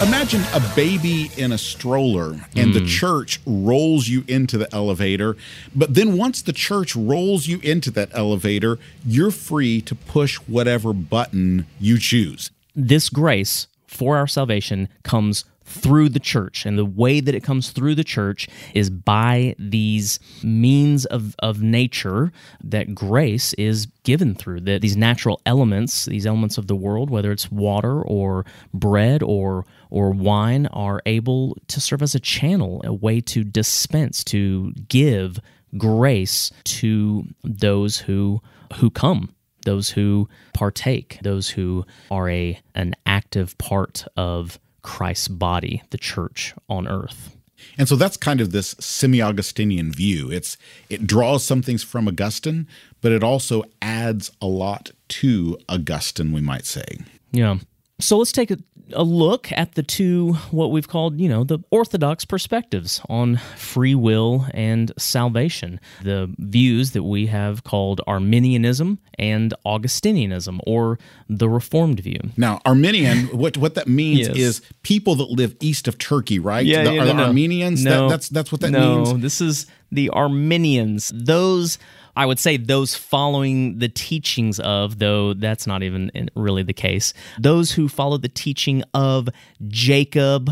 Imagine a baby in a stroller and the hmm. church rolls you into the elevator. But then once the church rolls you into that elevator, you're free to push whatever button you choose. This grace for our salvation comes through the church. And the way that it comes through the church is by these means of, of nature that grace is given through. The, these natural elements, these elements of the world, whether it's water or bread or or wine, are able to serve as a channel, a way to dispense, to give grace to those who who come those who partake, those who are a an active part of Christ's body, the church on earth. And so that's kind of this semi-Augustinian view. It's it draws some things from Augustine, but it also adds a lot to Augustine, we might say. Yeah. So let's take a, a look at the two, what we've called, you know, the orthodox perspectives on free will and salvation. The views that we have called Arminianism and Augustinianism, or the Reformed view. Now, Arminian, what what that means Yes. is people that live east of Turkey, right? Yeah, the, yeah, are no, the no. Armenians? That- No, that's that's what that no, means. this is the Arminians. Those, I would say, those following the teachings of, though that's not even really the case. Those who follow the teaching of Jacob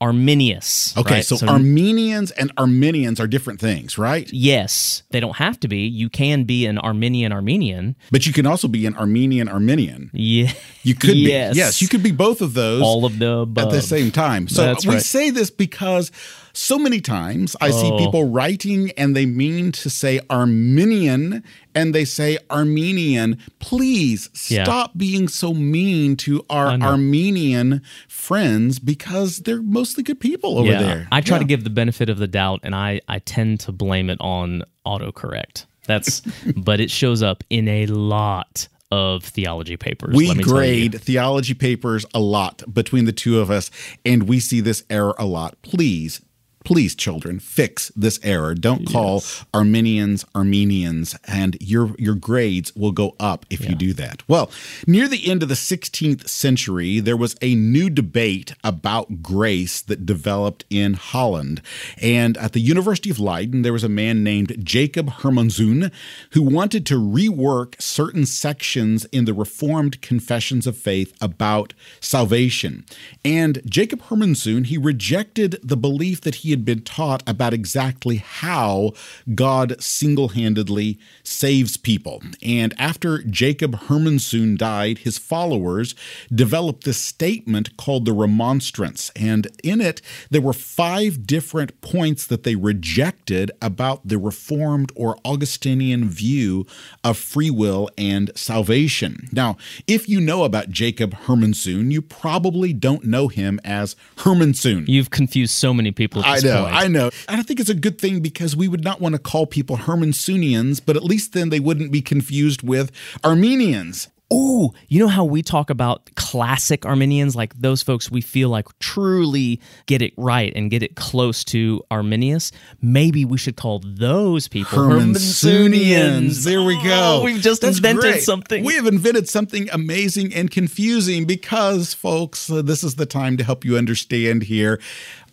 Arminius. Okay, right? so, Armenians and Arminians are different things, right? Yes, they don't have to be. You can be an Armenian Armenian. But you can also be an Armenian Armenian. Yeah, You could yes. be. Yes, you could be both of those. All of the at the same time. So That's we right. say this because so many times I see Oh. people writing and they mean to say Arminian and they say Armenian. Please Yeah. stop being so mean to our Armenian friends because they're mostly good people over yeah. there. I try Yeah. to give the benefit of the doubt, and I I tend to blame it on autocorrect. That's, but it shows up in a lot of theology papers. We let me tell you. grade theology papers a lot between the two of us, and we see this error a lot. Please, please children fix this error. Don't call arminians armenians and your your grades will go up if you do that. Well near the end of the 16th century there was a new debate about grace that developed in holland. And at the university of leiden there was a man named jacob hermanzoon who wanted to rework certain sections in the reformed confessions of faith about salvation. And jacob hermanzoon he rejected the belief that he had been taught about exactly how God single handedly saves people. And after Jacob Hermansoon died, his followers developed this statement called the Remonstrance. And in it, there were five different points that they rejected about the Reformed or Augustinian view of free will and salvation. Now, if you know about Jacob Hermansoon, you probably don't know him as Hermansoon. You've confused so many people at I this know, point. I know. And I think it's a good thing because we would not want to call people Hermansoonians, but at least then they wouldn't be confused with Armenians. Ooh, you know how we talk about classic Armenians, like those folks we feel like truly get it right and get it close to Arminius? Maybe we should call those people Hermansoonians. There we go. Oh, we've just That's invented great. something. We have invented something amazing and confusing because, folks, this is the time to help you understand here.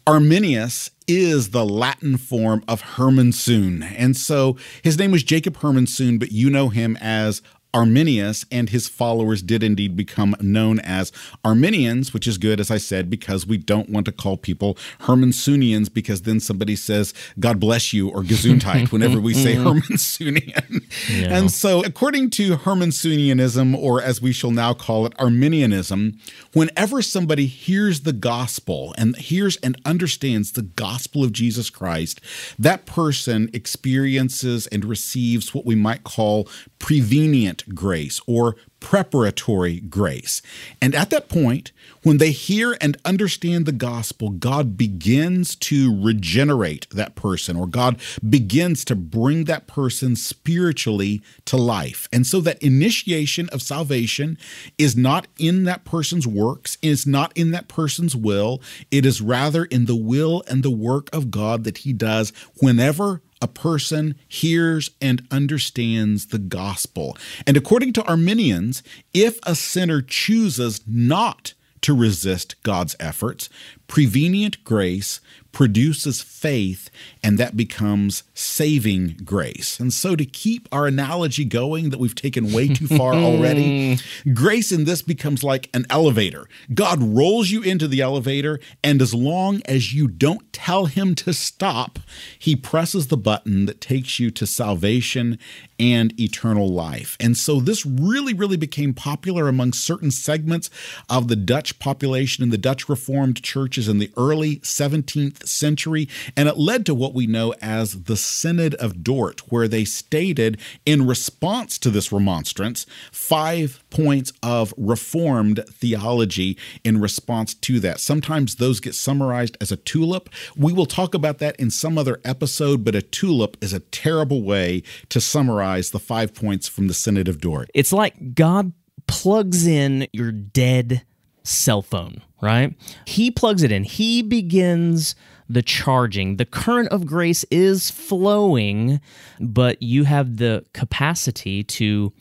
Arminius is the Latin form of Hermansoon. And so his name was Jacob Hermansoon, but you know him as Arminius, and his followers did indeed become known as Arminians, which is good, as I said, because we don't want to call people Hermansoonians because then somebody says, God bless you, or Gesundheit whenever we say mm-hmm. Hermansoonian. And so, according to Hermansoonianism, or as we shall now call it, Arminianism, whenever somebody hears the gospel and hears and understands the gospel of Jesus Christ, that person experiences and receives what we might call prevenient grace or preparatory grace. And at that point, when they hear and understand the gospel, God begins to regenerate that person, or God begins to bring that person spiritually to life. And so that initiation of salvation is not in that person's works, is not in that person's will. It is rather in the will and the work of God that He does whenever a person hears and understands the gospel. And according to Arminians, if a sinner chooses not to resist God's efforts, prevenient grace produces faith, and that becomes saving grace. And so, to keep our analogy going that we've taken way too far already, grace in this becomes like an elevator. God rolls you into the elevator, and as long as you don't tell him to stop, he presses the button that takes you to salvation and eternal life. And so, this really, really became popular among certain segments of the Dutch population in the Dutch Reformed churches in the early 17th century, and it led to what we know as the Synod of Dort, where they stated in response to this remonstrance five points of Reformed theology in response to that. Sometimes those get summarized as a tulip. We will talk about that in some other episode, but a tulip is a terrible way to summarize the five points from the Synod of Dort. It's like God plugs in your dead cell phone, right? He plugs it in. He begins the charging. The current of grace is flowing, but you have the capacity to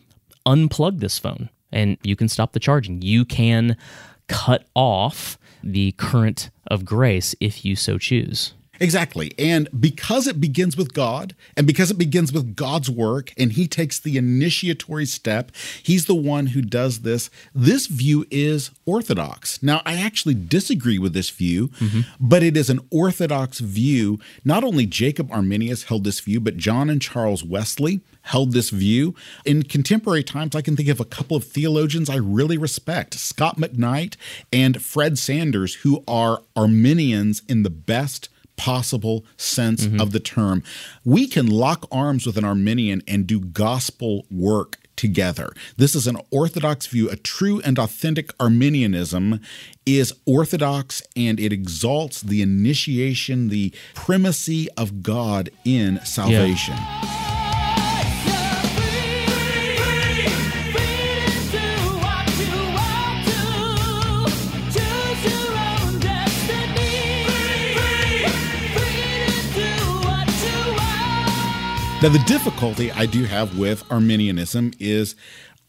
unplug this phone and you can stop the charging. You can cut off the current of grace if you so choose. Exactly. And because it begins with God and because it begins with God's work and he takes the initiatory step, he's the one who does this. This view is orthodox. Now, I actually disagree with this view, mm-hmm. but it is an orthodox view. Not only Jacob Arminius held this view, but John and Charles Wesley held this view. In contemporary times, I can think of a couple of theologians I really respect Scot McKnight and Fred Sanders, who are Arminians in the best possible sense mm-hmm. of the term. We can lock arms with an Arminian and do gospel work together. This is an orthodox view. A true and authentic Arminianism is orthodox and it exalts the initiation, the primacy of God in salvation. Now, the difficulty I do have with Arminianism is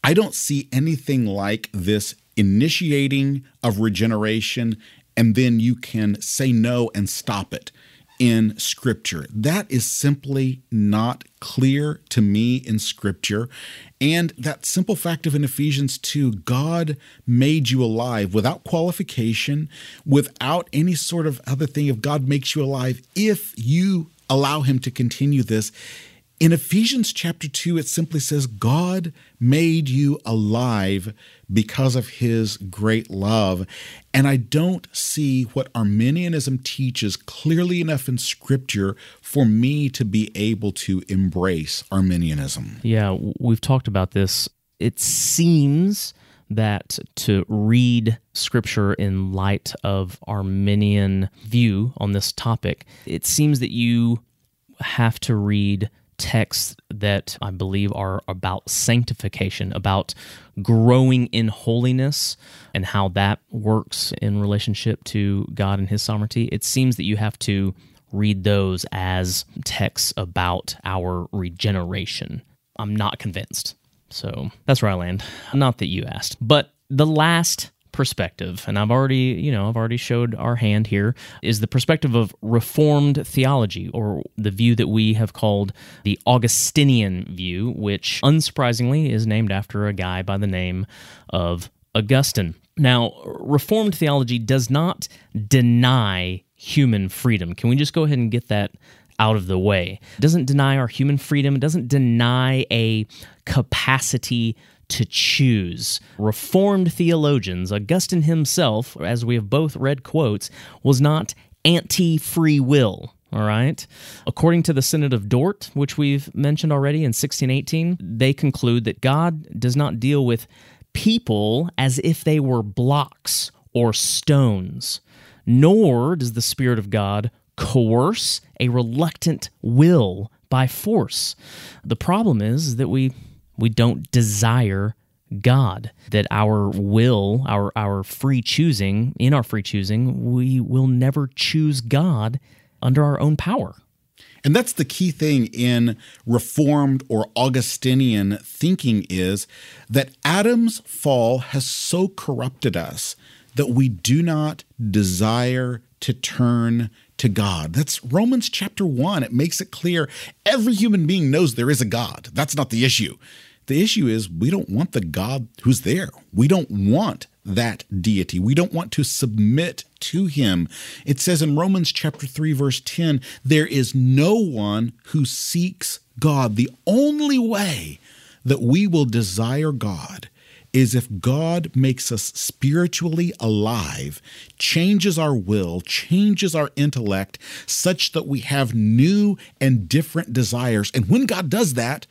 I don't see anything like this initiating of regeneration, and then you can say no and stop it in Scripture. That is simply not clear to me in Scripture. And that simple fact of in Ephesians 2, God made you alive without qualification, without any sort of other thing. If God makes you alive, if you allow Him to continue this, in Ephesians chapter 2, it simply says, God made you alive because of his great love. And I don't see what Arminianism teaches clearly enough in scripture for me to be able to embrace Arminianism. Yeah, we've talked about this. It seems that to read scripture in light of Arminian view on this topic, it seems that you have to read texts that I believe are about sanctification, about growing in holiness and how that works in relationship to God and His sovereignty, it seems that you have to read those as texts about our regeneration. I'm not convinced. So that's where I land. Not that you asked. But the last perspective, and I've already, you know, I've already showed our hand here, is the perspective of Reformed theology, or the view that we have called the Augustinian view, which unsurprisingly is named after a guy by the name of Augustine. Now, Reformed theology does not deny human freedom. Can we just go ahead and get that out of the way? It doesn't deny our human freedom, it doesn't deny a capacity to choose. Reformed theologians, Augustine himself, as we have both read quotes, was not anti free will. All right. According to the Synod of Dort, which we've mentioned already in 1618, they conclude that God does not deal with people as if they were blocks or stones, nor does the Spirit of God coerce a reluctant will by force. The problem is that we we don't desire God, that our will, our, our free choosing, in our free choosing, we will never choose God under our own power. And that's the key thing in Reformed or Augustinian thinking is that Adam's fall has so corrupted us that we do not desire to turn to God. That's Romans chapter 1. It makes it clear every human being knows there is a God. That's not the issue. The issue is we don't want the God who's there. We don't want that deity. We don't want to submit to him. It says in Romans chapter 3 verse 10, there is no one who seeks God. The only way that we will desire God is if God makes us spiritually alive, changes our will, changes our intellect such that we have new and different desires. And when God does that,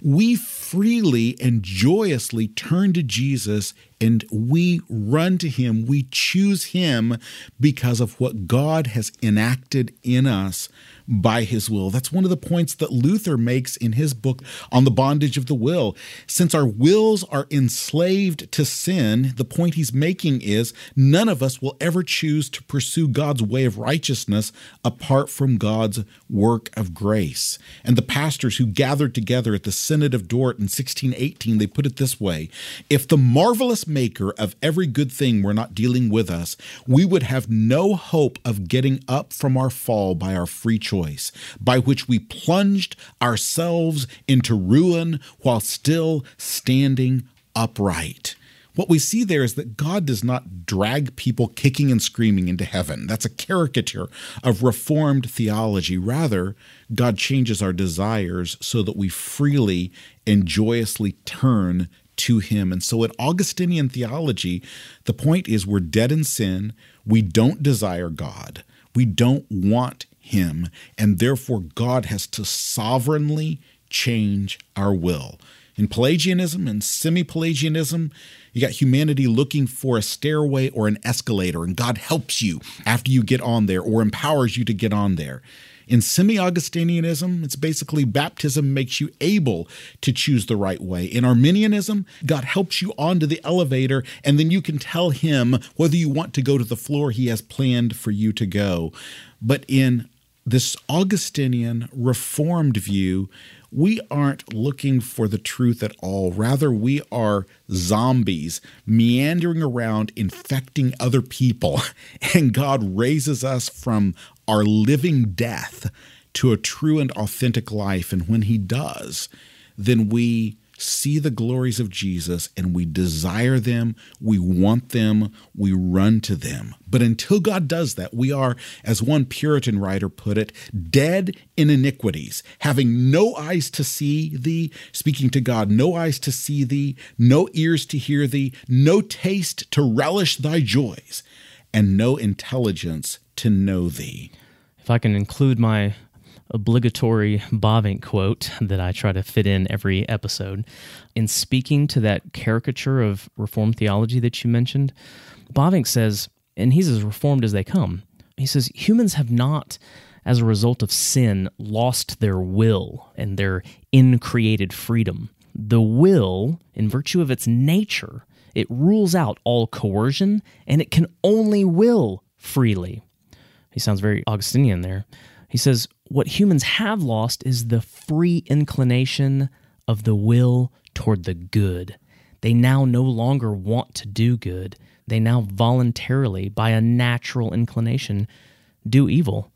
we freely and joyously turn to Jesus and we run to Him. We choose Him because of what God has enacted in us by his will. That's one of the points that Luther makes in his book on the bondage of the will. Since our wills are enslaved to sin, the point he's making is none of us will ever choose to pursue God's way of righteousness apart from God's work of grace. And the pastors who gathered together at the Synod of Dort in 1618, they put it this way If the marvelous maker of every good thing were not dealing with us, we would have no hope of getting up from our fall by our free choice choice by which we plunged ourselves into ruin while still standing upright. What we see there is that God does not drag people kicking and screaming into heaven. That's a caricature of Reformed theology. Rather, God changes our desires so that we freely and joyously turn to Him. And so, in Augustinian theology, the point is we're dead in sin. We don't desire God. We don't want him, and therefore God has to sovereignly change our will. In Pelagianism and semi Pelagianism, you got humanity looking for a stairway or an escalator, and God helps you after you get on there or empowers you to get on there. In semi Augustinianism, it's basically baptism makes you able to choose the right way. In Arminianism, God helps you onto the elevator, and then you can tell Him whether you want to go to the floor He has planned for you to go. But in this Augustinian Reformed view, we aren't looking for the truth at all. Rather, we are zombies meandering around, infecting other people. And God raises us from our living death to a true and authentic life. And when He does, then we see the glories of Jesus and we desire them, we want them, we run to them. But until God does that, we are, as one Puritan writer put it, dead in iniquities, having no eyes to see thee, speaking to God, no eyes to see thee, no ears to hear thee, no taste to relish thy joys, and no intelligence to know thee. If I can include my obligatory Bavinck quote that I try to fit in every episode. In speaking to that caricature of Reformed theology that you mentioned, Bavinck says, and he's as reformed as they come, he says, humans have not, as a result of sin, lost their will and their increated freedom. The will, in virtue of its nature, it rules out all coercion and it can only will freely. He sounds very Augustinian there. He says, What humans have lost is the free inclination of the will toward the good. They now no longer want to do good. They now voluntarily, by a natural inclination, do evil.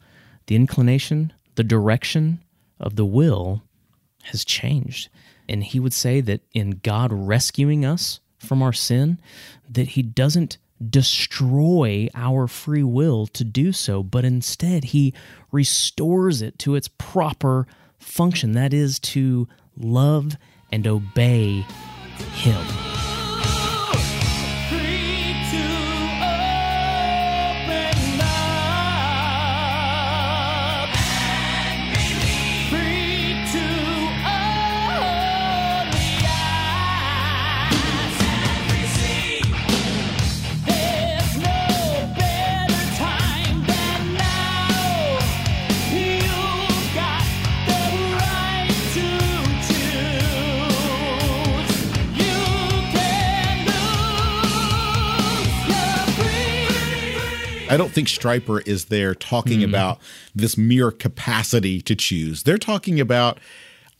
The inclination, the direction of the will has changed. And he would say that in God rescuing us from our sin, that he doesn't destroy our free will to do so, but instead he restores it to its proper function that is, to love and obey him. I don't think Stryper is there talking mm-hmm. about this mere capacity to choose. They're talking about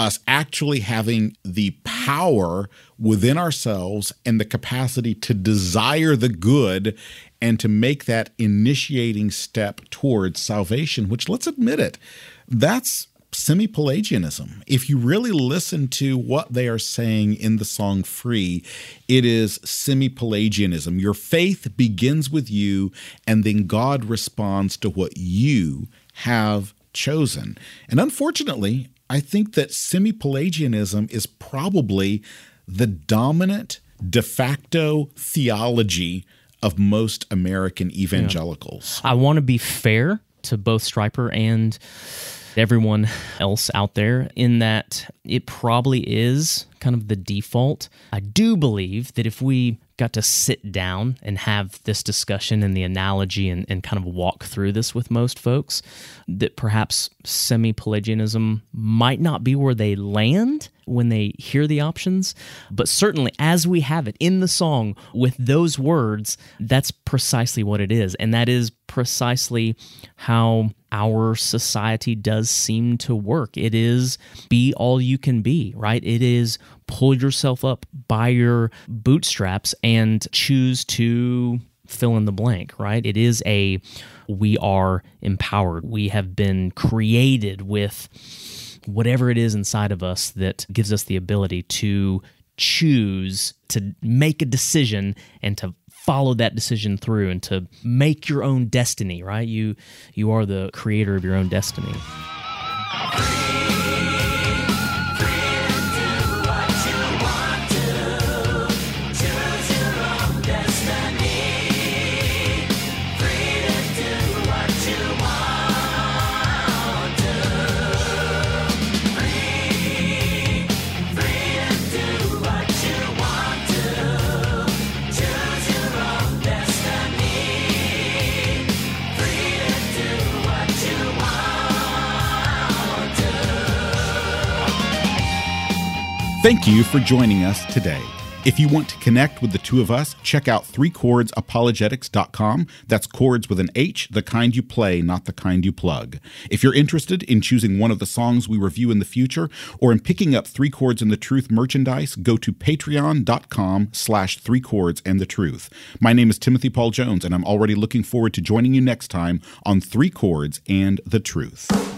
us actually having the power within ourselves and the capacity to desire the good and to make that initiating step towards salvation, which let's admit it, that's semi Pelagianism. If you really listen to what they are saying in the song Free, it is semi Pelagianism. Your faith begins with you, and then God responds to what you have chosen. And unfortunately, I think that semi Pelagianism is probably the dominant de facto theology of most American evangelicals. I want to be fair to both Stryper and everyone else out there in that it probably is kind of the default. I do believe that if we got to sit down and have this discussion and the analogy and, and kind of walk through this with most folks, that perhaps semi Pelagianism might not be where they land when they hear the options. But certainly, as we have it in the song with those words, that's precisely what it is. And that is precisely how our society does seem to work. It is be all you can be, right? It is pull yourself up by your bootstraps and choose to fill in the blank, right? It is a we are empowered. We have been created with whatever it is inside of us that gives us the ability to choose to make a decision and to follow that decision through and to make your own destiny right? You you are the creator of your own destiny Thank you for joining us today. If you want to connect with the two of us, check out threechordsapologetics.com. That's chords with an H, the kind you play, not the kind you plug. If you're interested in choosing one of the songs we review in the future or in picking up Three Chords and the Truth merchandise, go to patreon.com slash three chords and the truth. My name is Timothy Paul Jones, and I'm already looking forward to joining you next time on Three Chords and the Truth.